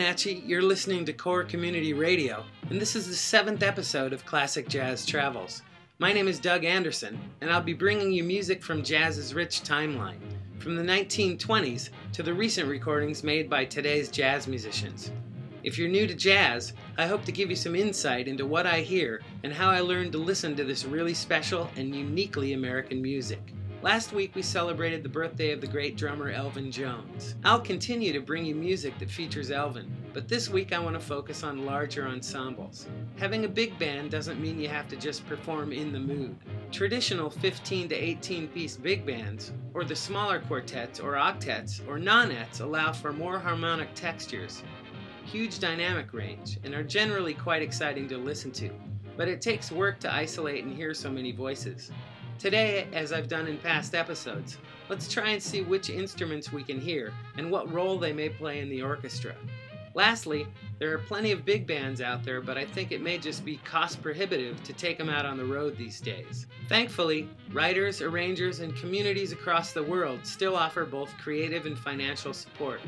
Wenatchee. You're listening to Core Community Radio, and this is the seventh episode of Classic Jazz Travels. My name is Doug Anderson, and I'll be bringing you music from jazz's rich timeline, from the 1920s to the recent recordings made by today's jazz musicians. If you're new to jazz, I hope to give you some insight into what I hear and how I learned to listen to this really special and uniquely American music. Last week we celebrated the birthday of the great drummer Elvin Jones. I'll continue to bring you music that features Elvin, but this week I want to focus on larger ensembles. Having a big band doesn't mean you have to just perform in the mood. Traditional 15 to 18 piece big bands, or the smaller quartets or octets or nonettes allow for more harmonic textures, huge dynamic range, and are generally quite exciting to listen to. But it takes work to isolate and hear so many voices. Today, as I've done in past episodes, let's try and see which instruments we can hear and what role they may play in the orchestra. Lastly, there are plenty of big bands out there, but I think it may just be cost prohibitive to take them out on the road these days. Thankfully, writers, arrangers, and communities across the world still offer both creative and financial support.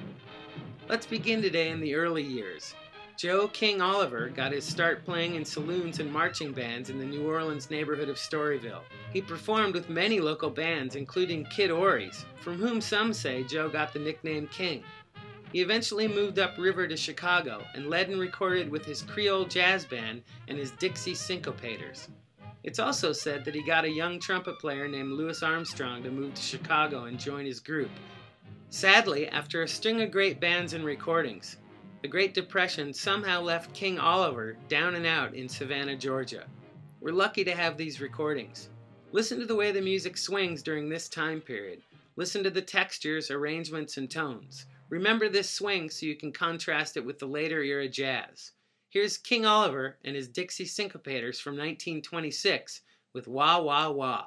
Let's begin today in the early years. Joe King Oliver got his start playing in saloons and marching bands in the New Orleans neighborhood of Storyville. He performed with many local bands, including Kid Ory's, from whom some say Joe got the nickname King. He eventually moved upriver to Chicago and led and recorded with his Creole Jazz Band and his Dixie Syncopators. It's also said that he got a young trumpet player named Louis Armstrong to move to Chicago and join his group. Sadly, after a string of great bands and recordings, the Great Depression somehow left King Oliver down and out in Savannah, Georgia. We're lucky to have these recordings. Listen to the way the music swings during this time period. Listen to the textures, arrangements, and tones. Remember this swing so you can contrast it with the later era jazz. Here's King Oliver and his Dixie Syncopators from 1926 with Wah Wah Wah.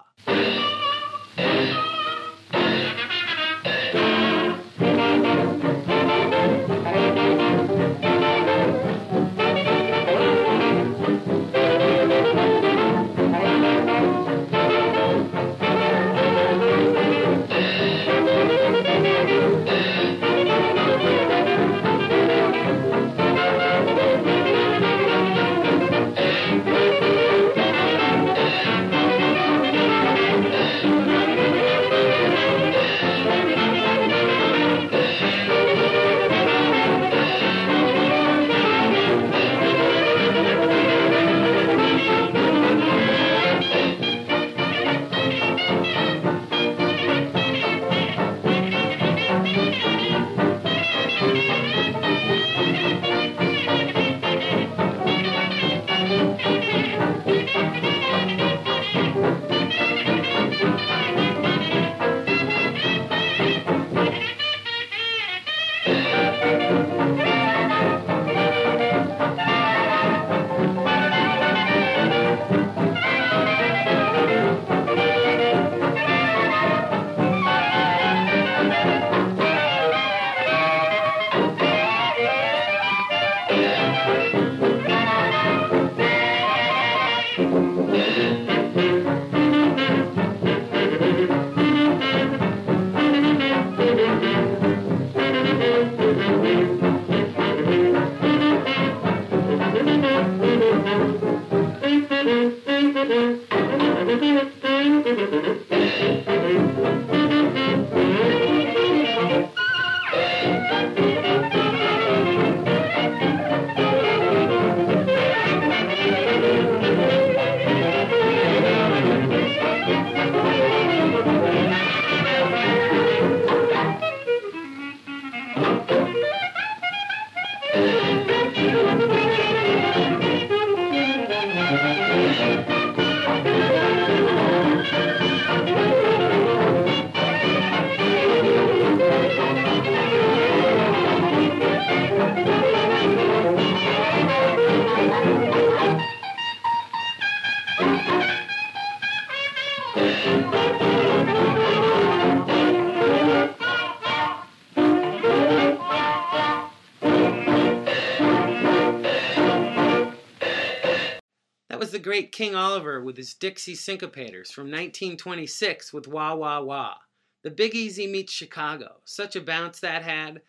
With his Dixie Syncopators from 1926 with Wah Wah Wah. The Big Easy meets Chicago. Such a bounce that had.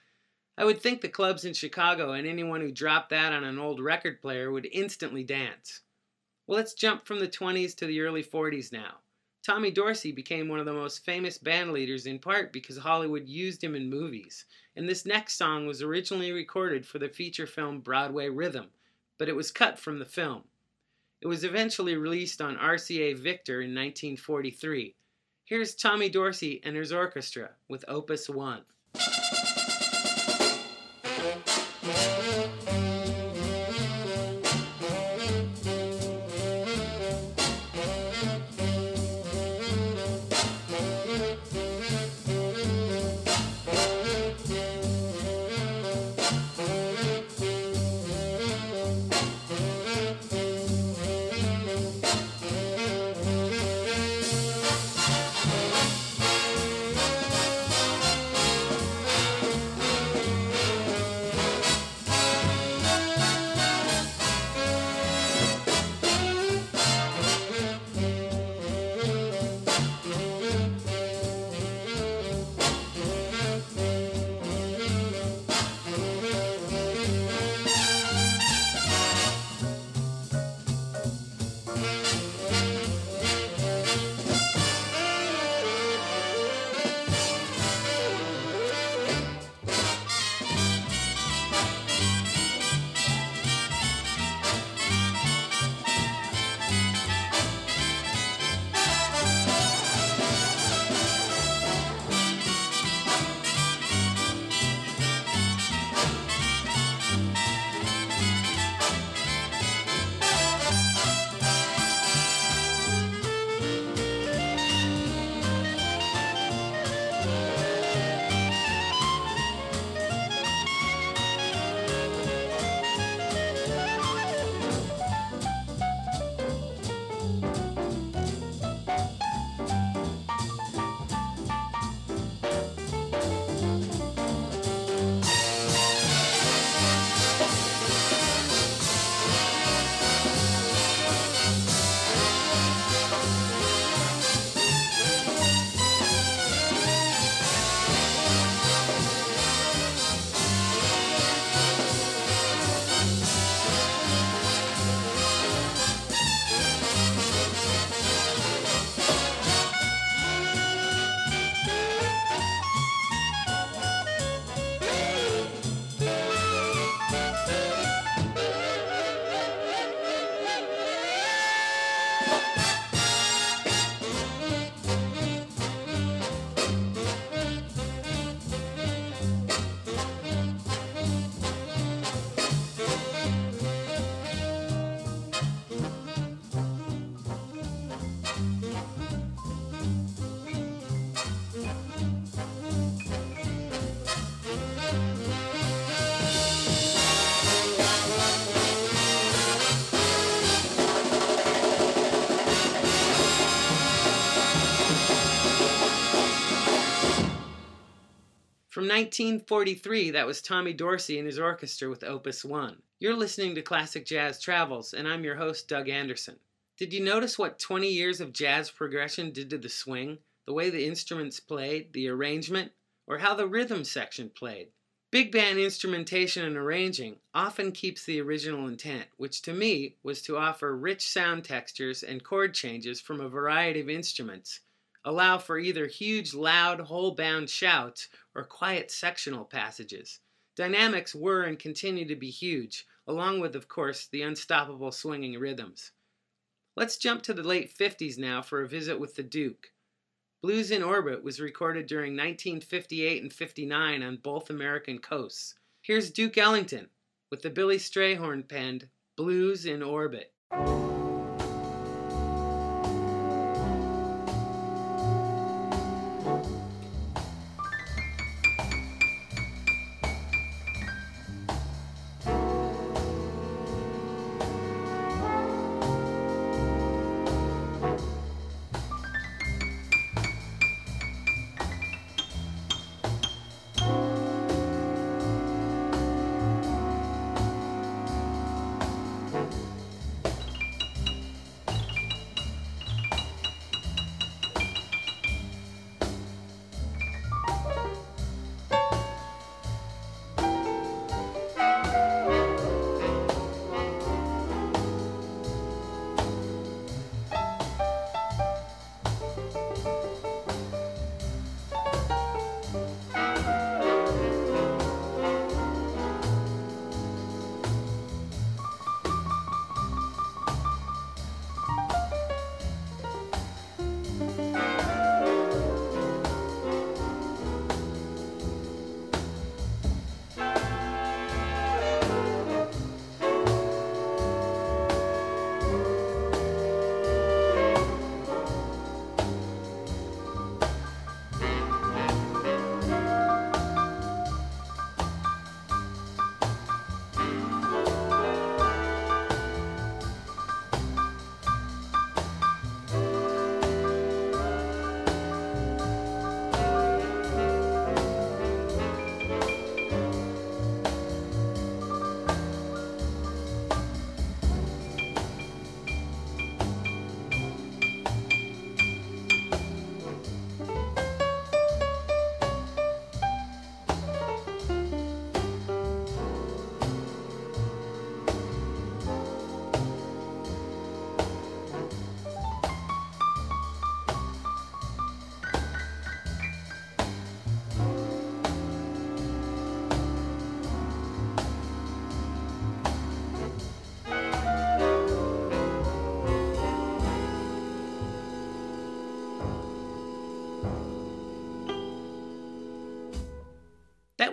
I would think the clubs in Chicago and anyone who dropped that on an old record player would instantly dance. Well, let's jump from the 20s to the early 40s now. Tommy Dorsey became one of the most famous band leaders in part because Hollywood used him in movies, and this next song was originally recorded for the feature film Broadway Rhythm, but it was cut from the film. It was eventually released on RCA Victor in 1943. Here's Tommy Dorsey and his orchestra with Opus 1. From 1943, that was Tommy Dorsey and his orchestra with Opus 1. You're listening to Classic Jazz Travels, and I'm your host, Doug Anderson. Did you notice what 20 years of jazz progression did to the swing? The way the instruments played, the arrangement, or how the rhythm section played? Big band instrumentation and arranging often keeps the original intent, which to me was to offer rich sound textures and chord changes from a variety of instruments allow for either huge, loud, whole bound shouts or quiet sectional passages. Dynamics were and continue to be huge, along with, of course, the unstoppable swinging rhythms. Let's jump to the late 50s now for a visit with the Duke. Blues in Orbit was recorded during 1958 and 59 on both American coasts. Here's Duke Ellington with the Billy Strayhorn penned Blues in Orbit.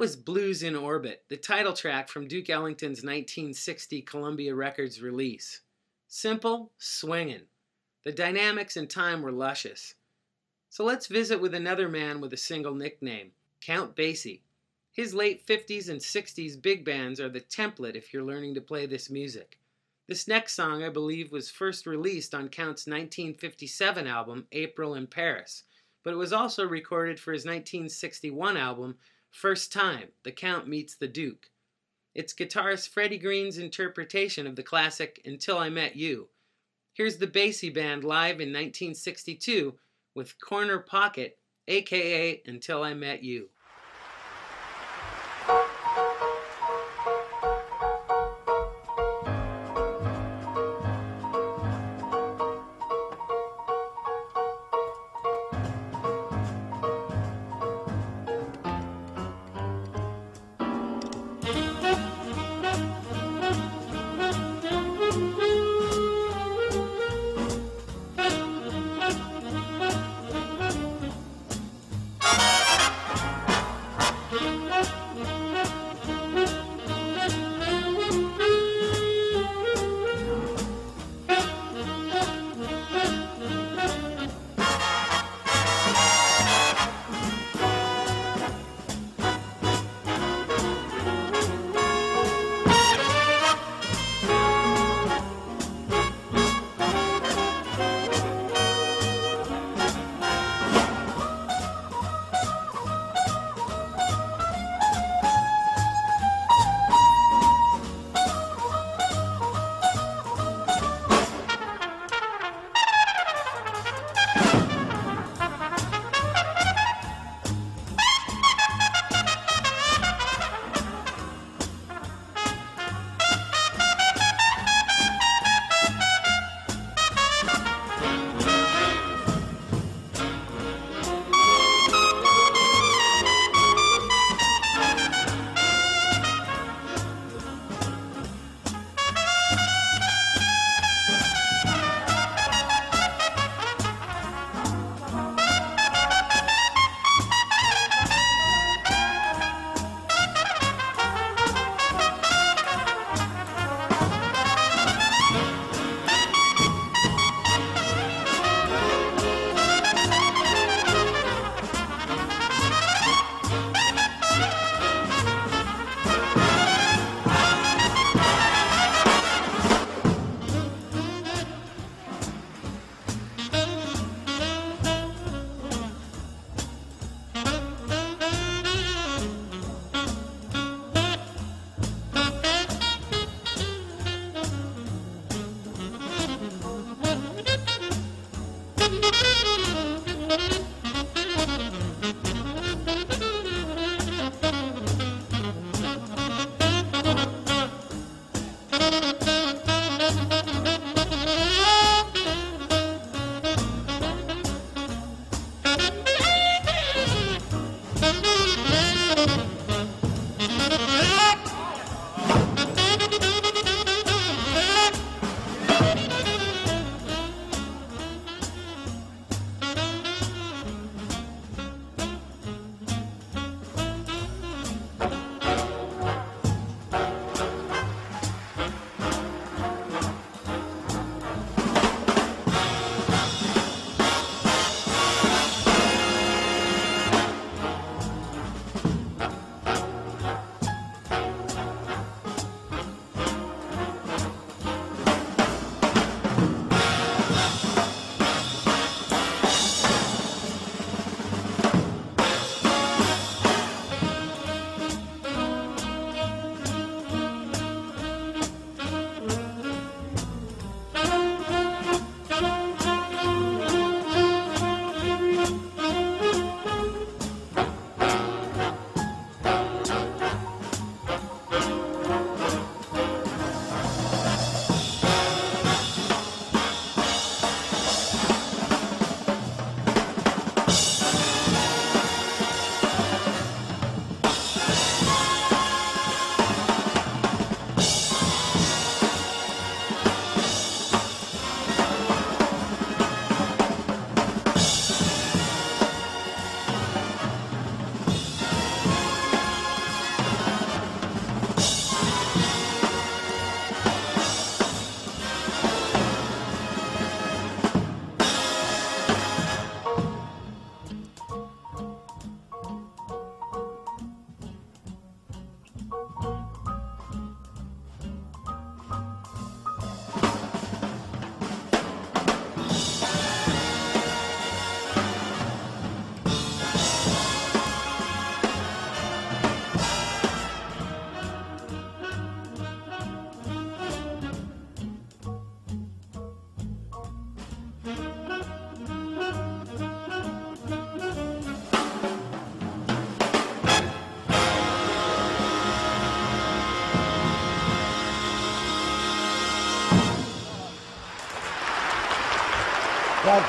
Was Blues in Orbit, the title track from Duke Ellington's 1960 Columbia Records release. Simple, swinging. The dynamics and time were luscious. So let's visit with another man with a single nickname, Count Basie. His late 50s and 60s big bands are the template if you're learning to play this music. This next song, I believe, was first released on Count's 1957 album, April in Paris, but it was also recorded for his 1961 album, First Time The Count Meets the Duke. It's guitarist Freddie Green's interpretation of the classic Until I Met You. Here's the Basie Band live in 1962 with Corner Pocket, aka Until I Met You.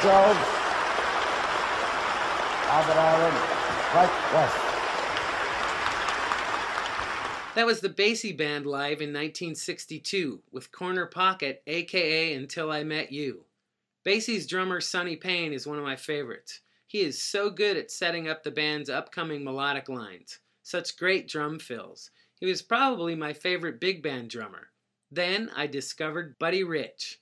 Jack Jones, Albert Island, right west. That was the Basie Band live in 1962 with Corner Pocket, aka Until I Met You. Basie's drummer Sonny Payne is one of my favorites. He is so good at setting up the band's upcoming melodic lines. Such great drum fills. He was probably my favorite big band drummer. Then I discovered Buddy Rich.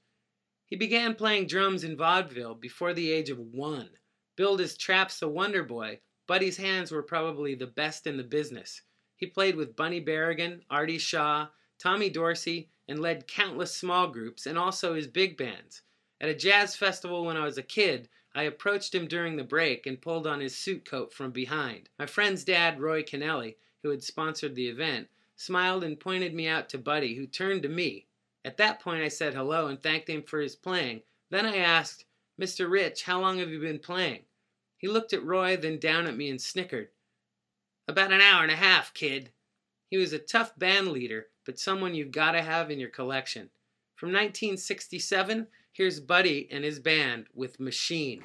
He began playing drums in vaudeville before the age of one. Billed as Traps the Wonder Boy, Buddy's hands were probably the best in the business. He played with Bunny Berrigan, Artie Shaw, Tommy Dorsey, and led countless small groups and also his big bands. At a jazz festival when I was a kid, I approached him during the break and pulled on his suit coat from behind. My friend's dad, Roy Kennelly, who had sponsored the event, smiled and pointed me out to Buddy, who turned to me. At that point, I said hello and thanked him for his playing. Then I asked, Mr. Rich, how long have you been playing? He looked at Roy, then down at me and snickered. About an hour and a half, kid. He was a tough band leader, but someone you've got to have in your collection. From 1967, here's Buddy and his band with Machine.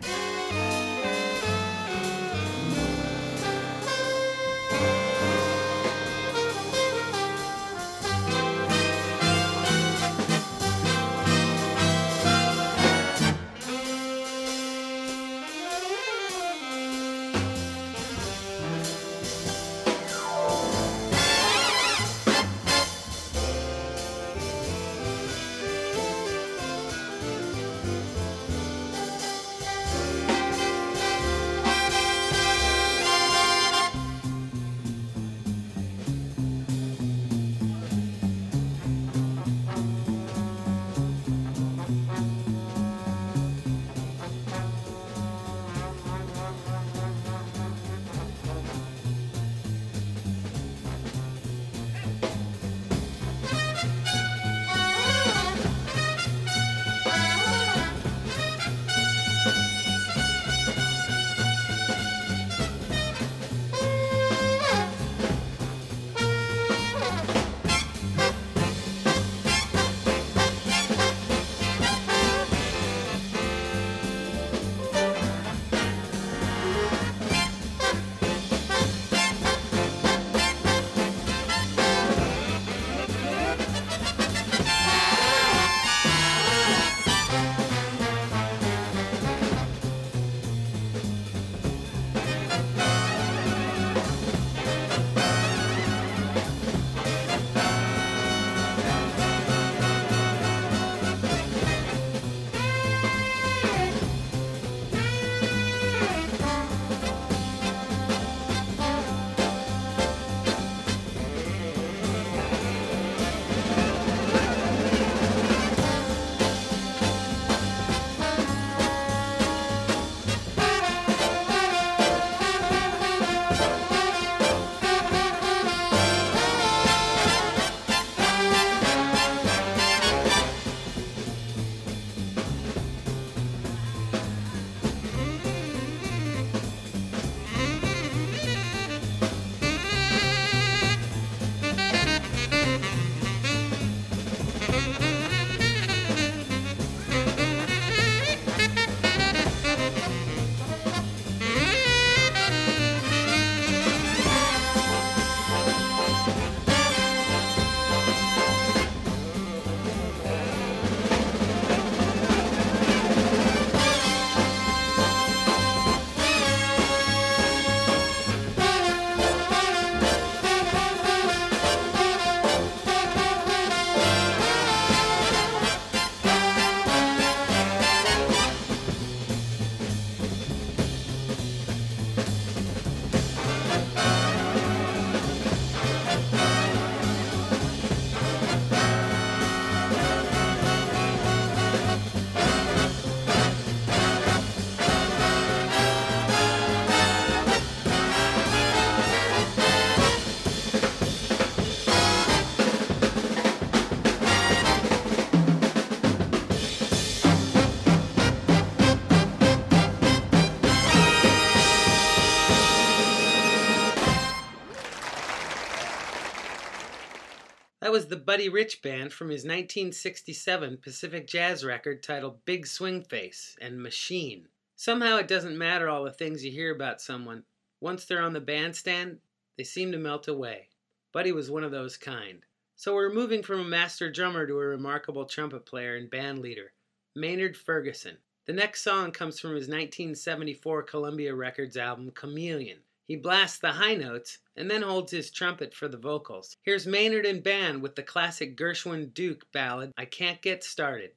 That was the Buddy Rich Band from his 1967 Pacific Jazz record titled Big Swing Face and Machine. Somehow it doesn't matter all the things you hear about someone. Once they're on the bandstand, they seem to melt away. Buddy was one of those kind. So we're moving from a master drummer to a remarkable trumpet player and band leader, Maynard Ferguson. The next song comes from his 1974 Columbia Records album Chameleon. He blasts the high notes and then holds his trumpet for the vocals. Here's Maynard and band with the classic Gershwin Duke ballad, I Can't Get Started.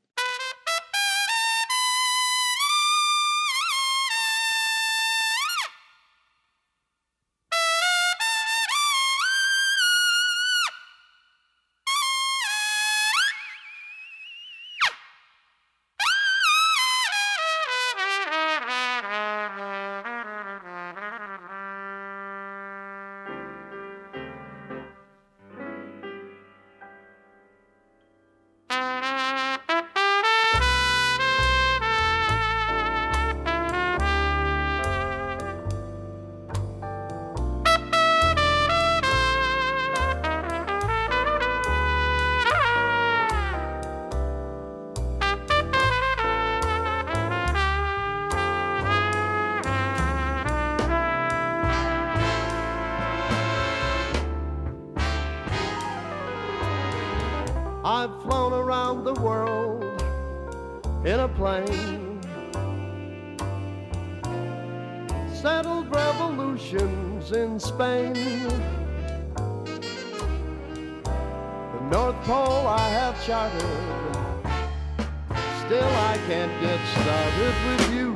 Get started with you.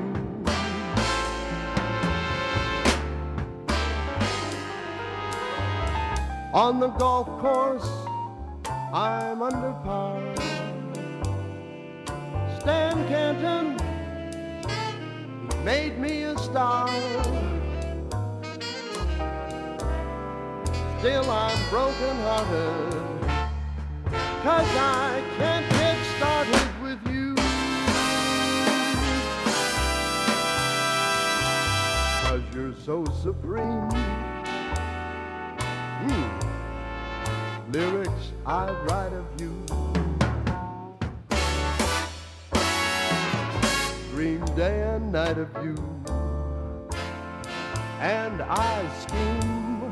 On the golf course, I'm under par. Stan Kenton made me a star. Still I'm broken hearted, cause I can't get started you're so supreme. Hmm lyrics I write of you. Dream day and night of you. And I scheme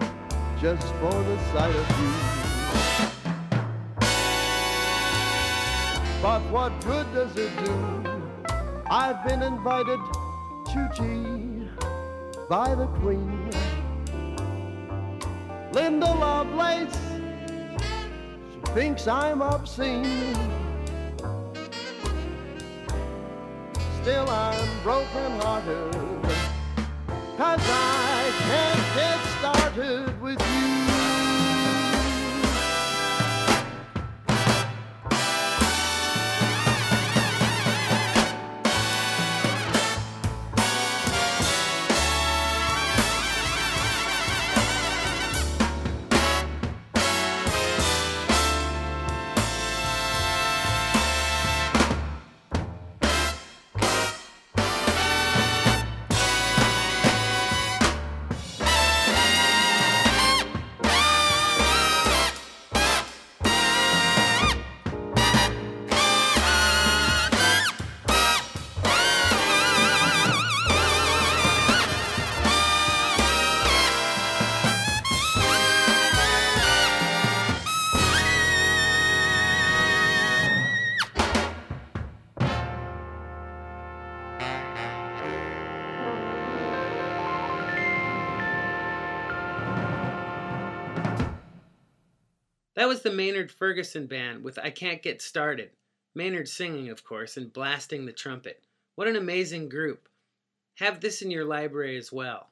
just for the sight of you. But what good does it do? I've been invited to tea by the Queen. Linda Lovelace she thinks I'm obscene. Still I'm broken hearted, cause I can't get started with you. Was the Maynard Ferguson Band with I Can't Get Started. Maynard singing, of course, and blasting the trumpet. What an amazing group. Have this in your library as well.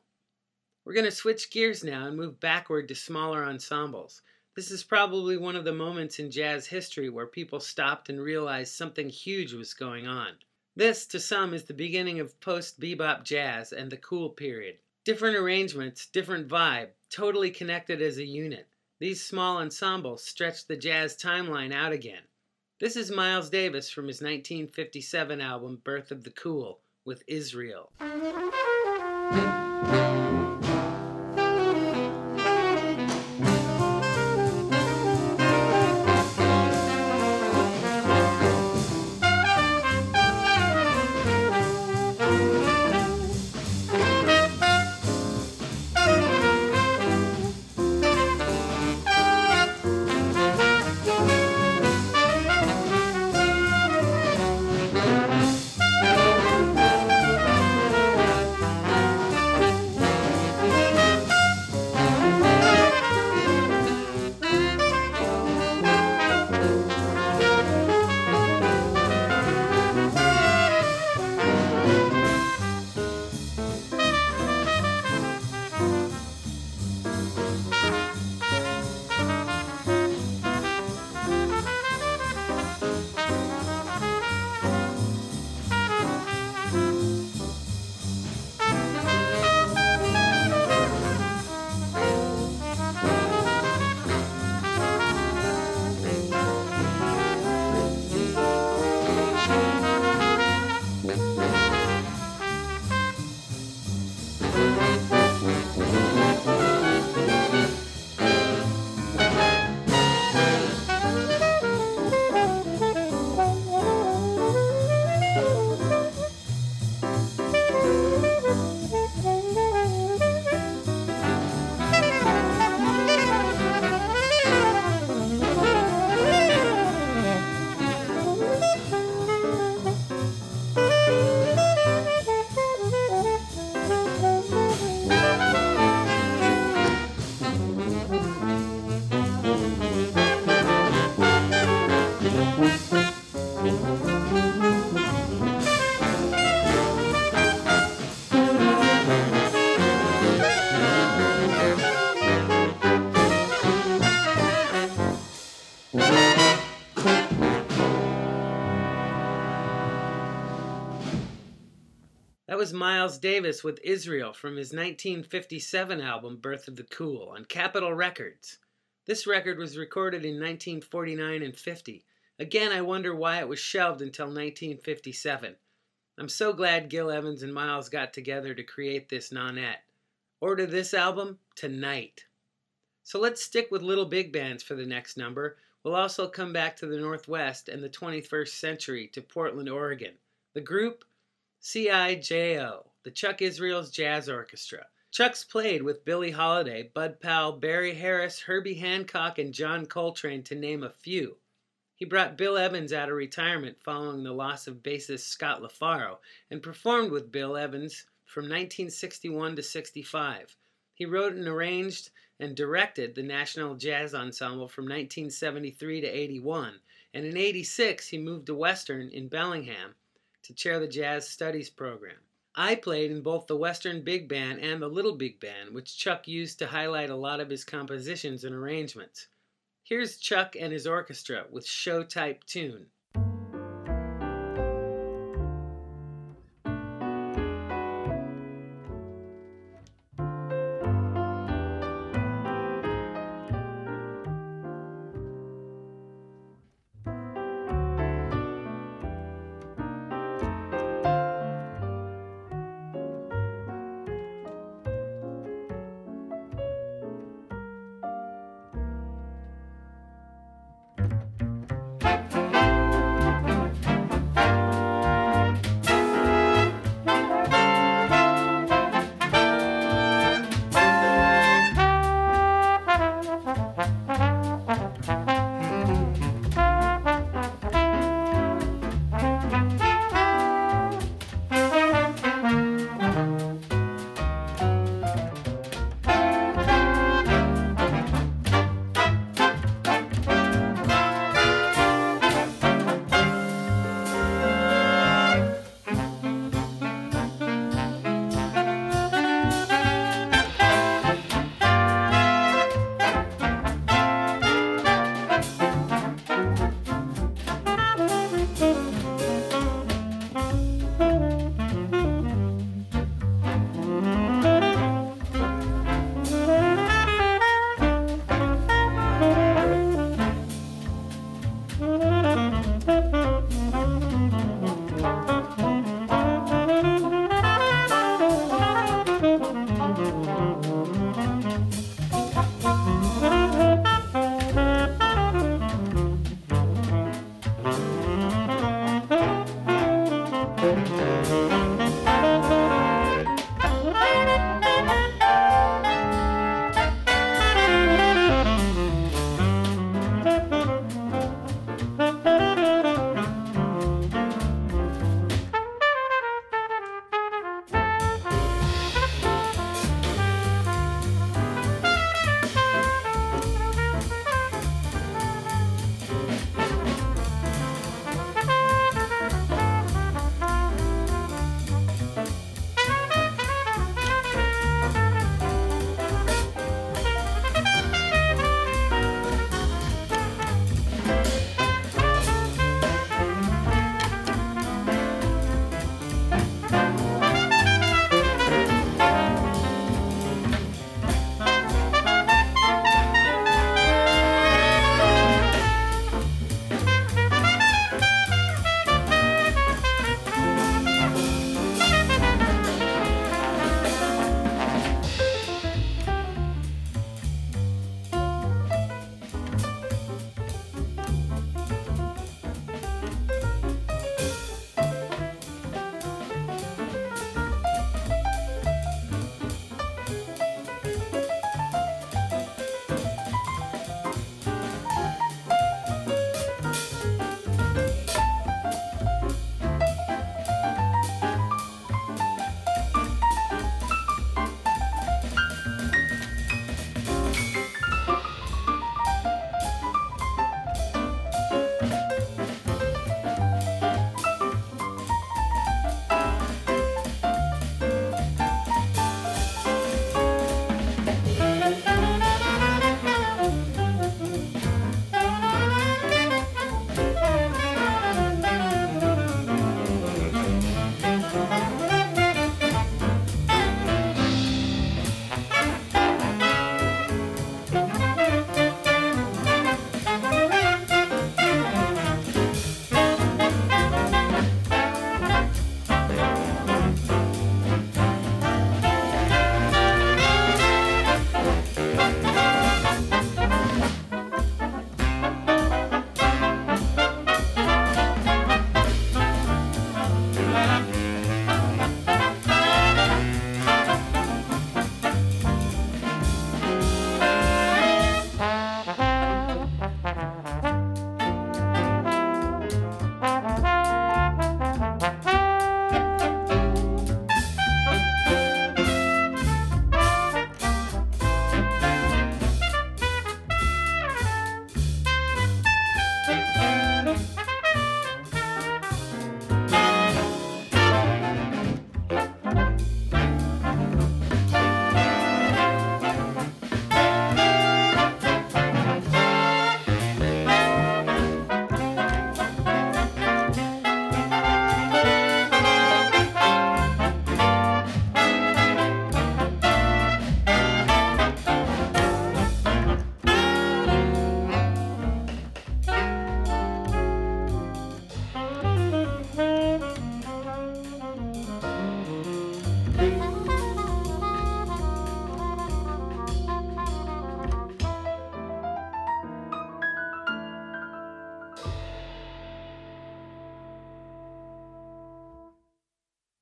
We're going to switch gears now and move backward to smaller ensembles. This is probably one of the moments in jazz history where people stopped and realized something huge was going on. This, to some, is the beginning of post bebop jazz and the cool period. Different arrangements, different vibe, totally connected as a unit. These small ensembles stretch the jazz timeline out again. This is Miles Davis from his 1957 album Birth of the Cool with Israel. Was Miles Davis with Israel from his 1957 album Birth of the Cool on Capitol Records. This record was recorded in 1949 and 50. Again, I wonder why it was shelved until 1957. I'm so glad Gil Evans and Miles got together to create this nonette. Order this album tonight. So let's stick with little big bands for the next number. We'll also come back to the Northwest and the 21st century to Portland, Oregon. The group CIJO, the Chuck Israels Jazz Orchestra. Chuck's played with Billie Holiday, Bud Powell, Barry Harris, Herbie Hancock, and John Coltrane, to name a few. He brought Bill Evans out of retirement following the loss of bassist Scott LaFaro and performed with Bill Evans from 1961 to 65. He wrote and arranged and directed the National Jazz Ensemble from 1973 to 81, and in 86 he moved to Western in Bellingham to chair the Jazz Studies program. I played in both the Western Big Band and the Little Big Band, which Chuck used to highlight a lot of his compositions and arrangements. Here's Chuck and his orchestra with show type tune.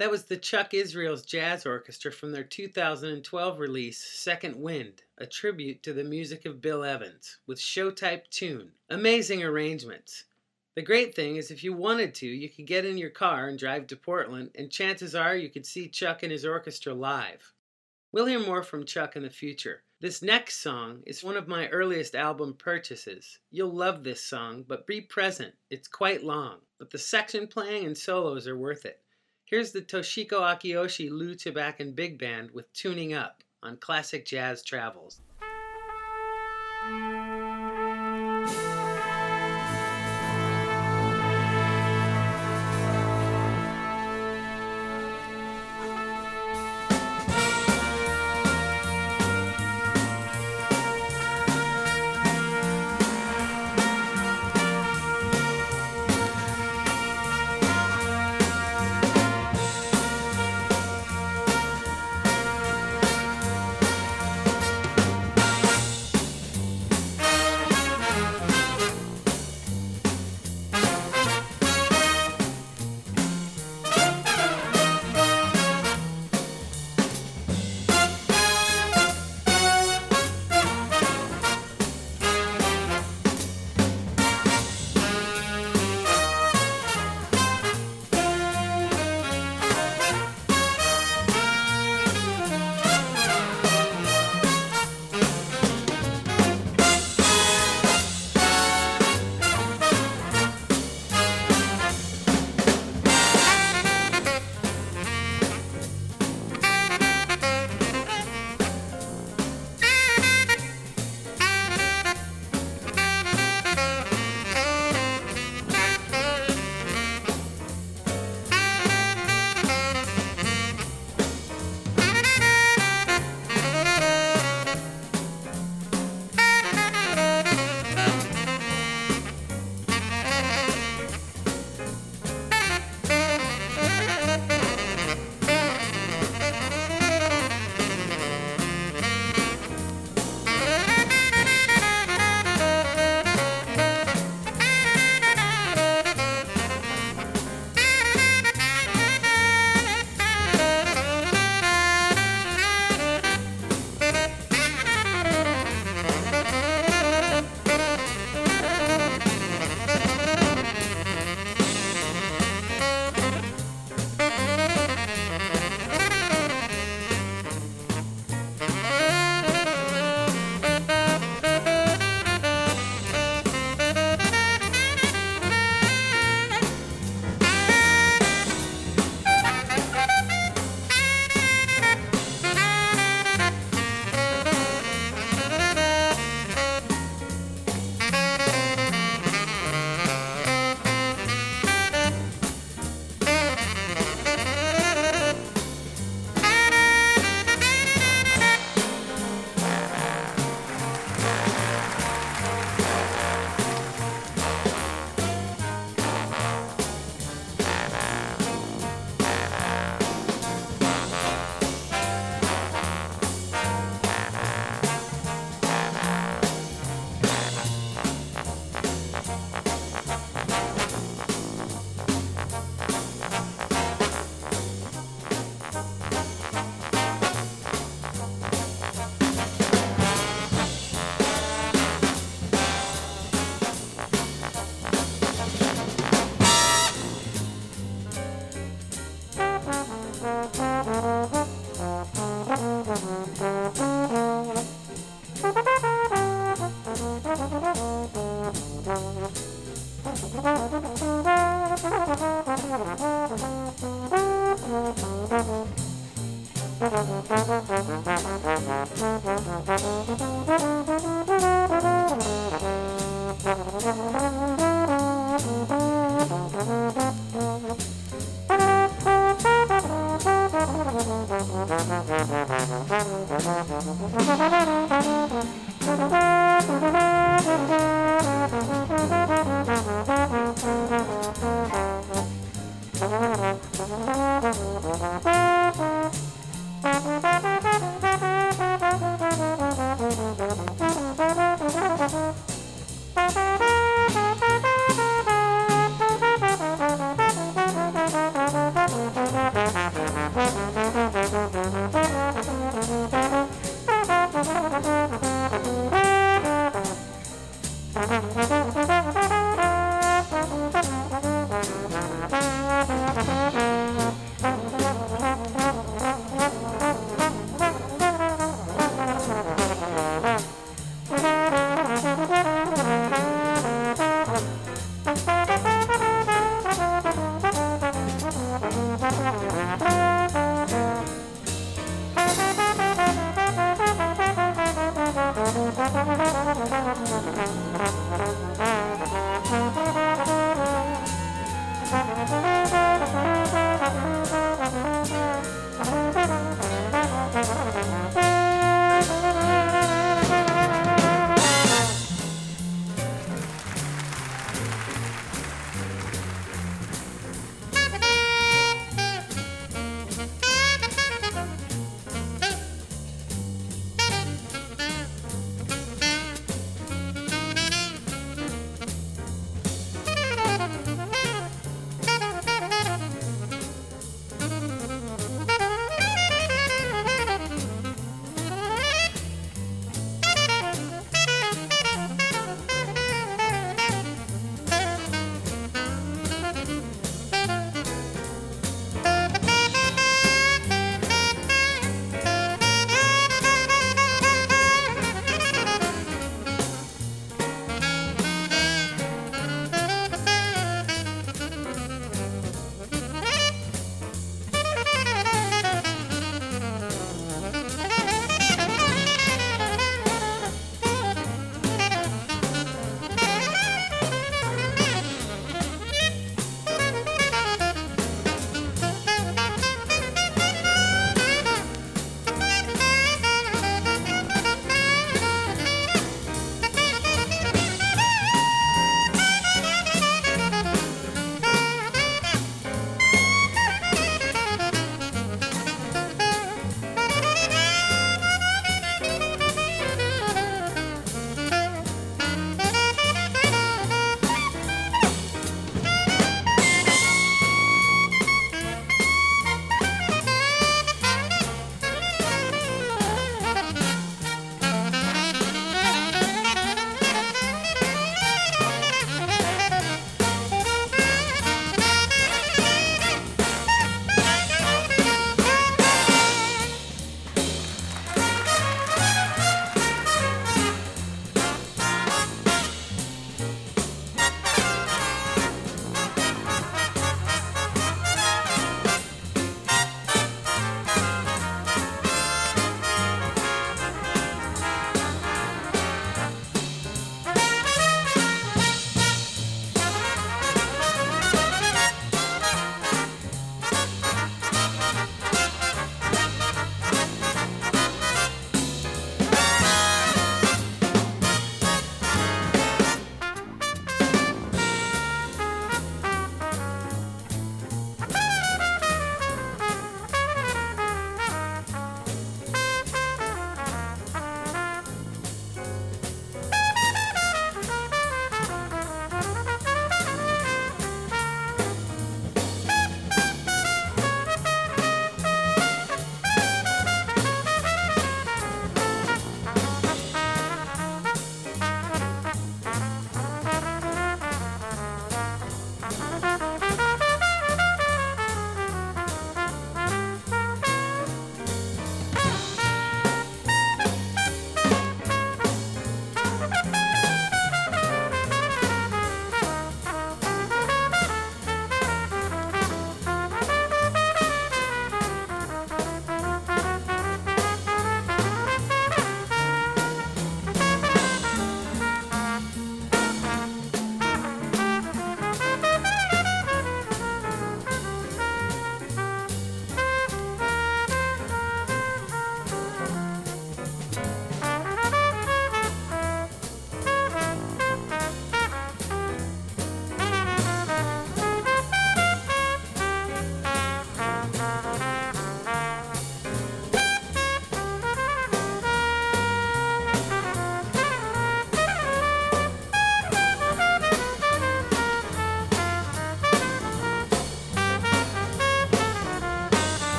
That was the Chuck Israels Jazz Orchestra from their 2012 release, Second Wind, a tribute to the music of Bill Evans, with show type tune. Amazing arrangements. The great thing is, if you wanted to, you could get in your car and drive to Portland, and chances are you could see Chuck and his orchestra live. We'll hear more from Chuck in the future. This next song is one of my earliest album purchases. You'll love this song, but be present. It's quite long, but the section playing and solos are worth it. Here's the Toshiko Akiyoshi Lew and Big Band with Tuning Up on Classic Jazz Travels.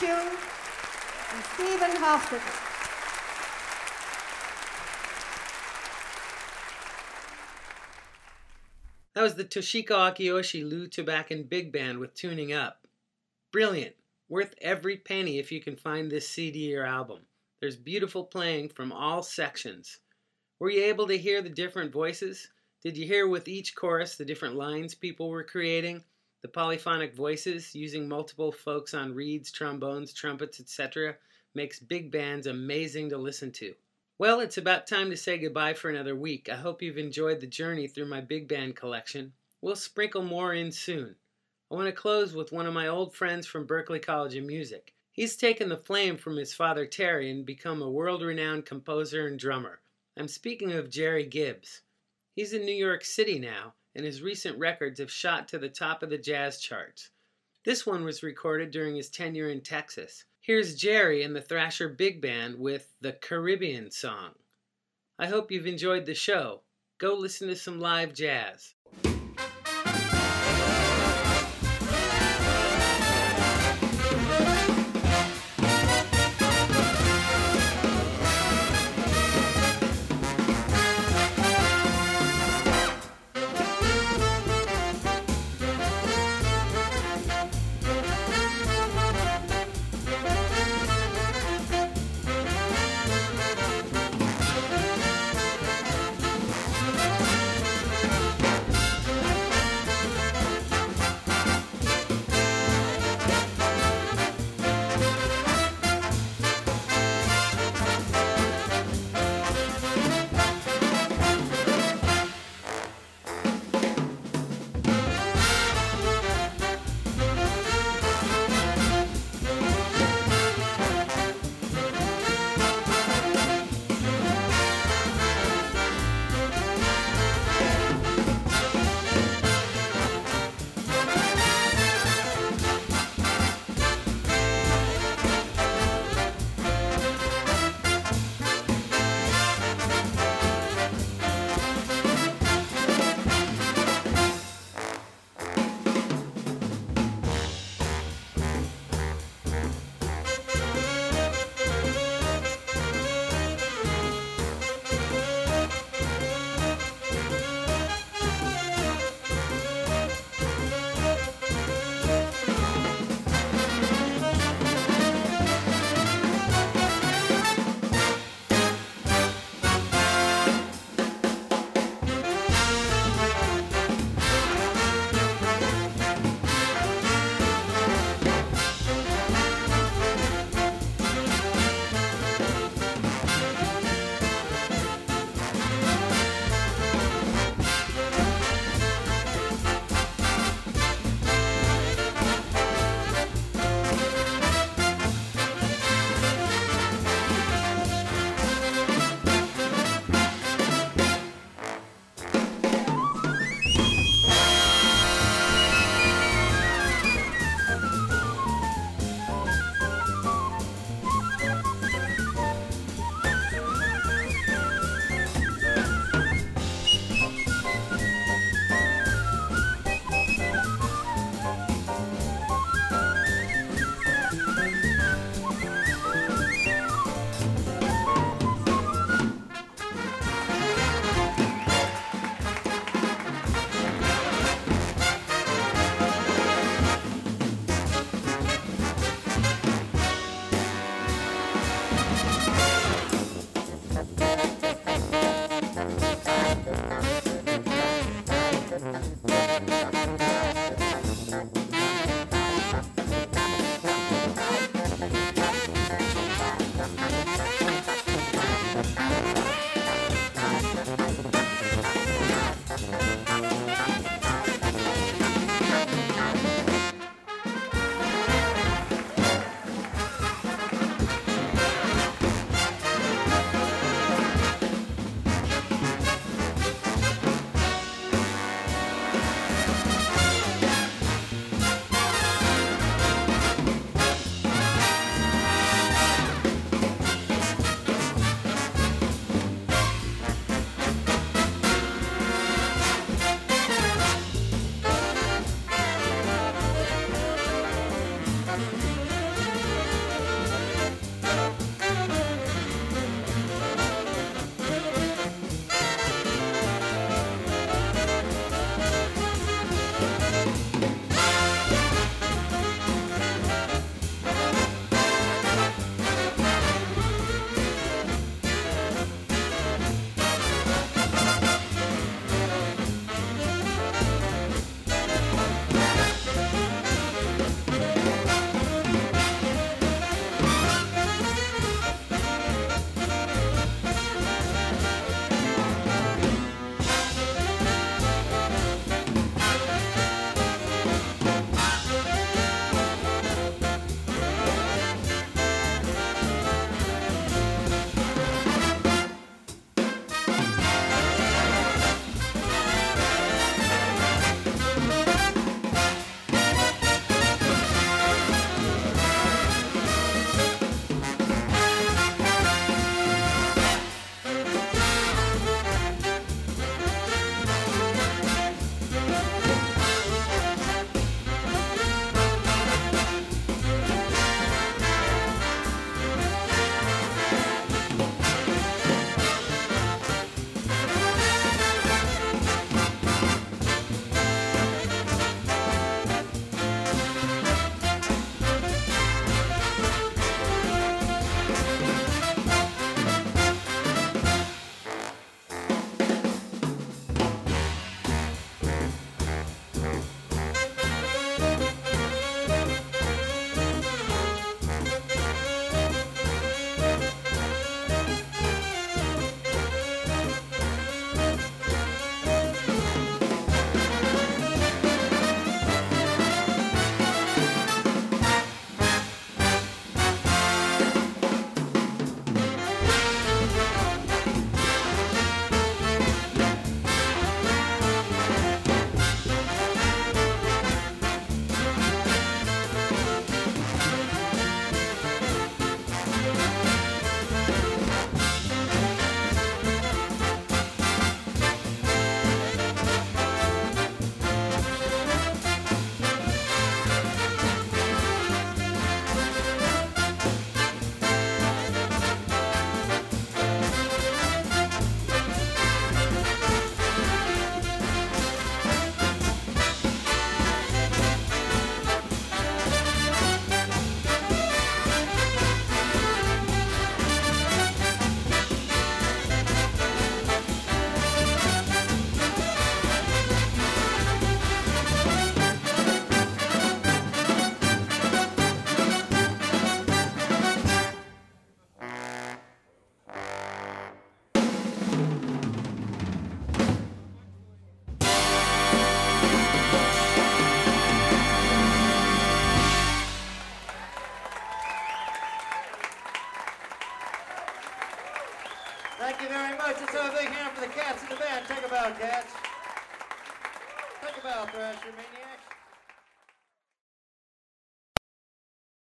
Shue, and Stephen. That was the Toshiko Akiyoshi Lew Tabackin Big Band with Tuning Up. Brilliant. Worth every penny if you can find this CD or album. There's beautiful playing from all sections. Were you able to hear the different voices? Did you hear with each chorus the different lines people were creating? The polyphonic voices using multiple folks on reeds, trombones, trumpets, etc. makes big bands amazing to listen to. Well, it's about time to say goodbye for another week. I hope you've enjoyed the journey through my big band collection. We'll sprinkle more in soon. I want to close with one of my old friends from Berklee College of Music. He's taken the flame from his father Terry and become a world renowned composer and drummer. I'm speaking of Gerry Gibbs. He's in New York City now, and his recent records have shot to the top of the jazz charts. This one was recorded during his tenure in Texas. Here's Gerry and the Thrasher Big Band with the Caribbean Song. I hope you've enjoyed the show. Go listen to some live jazz.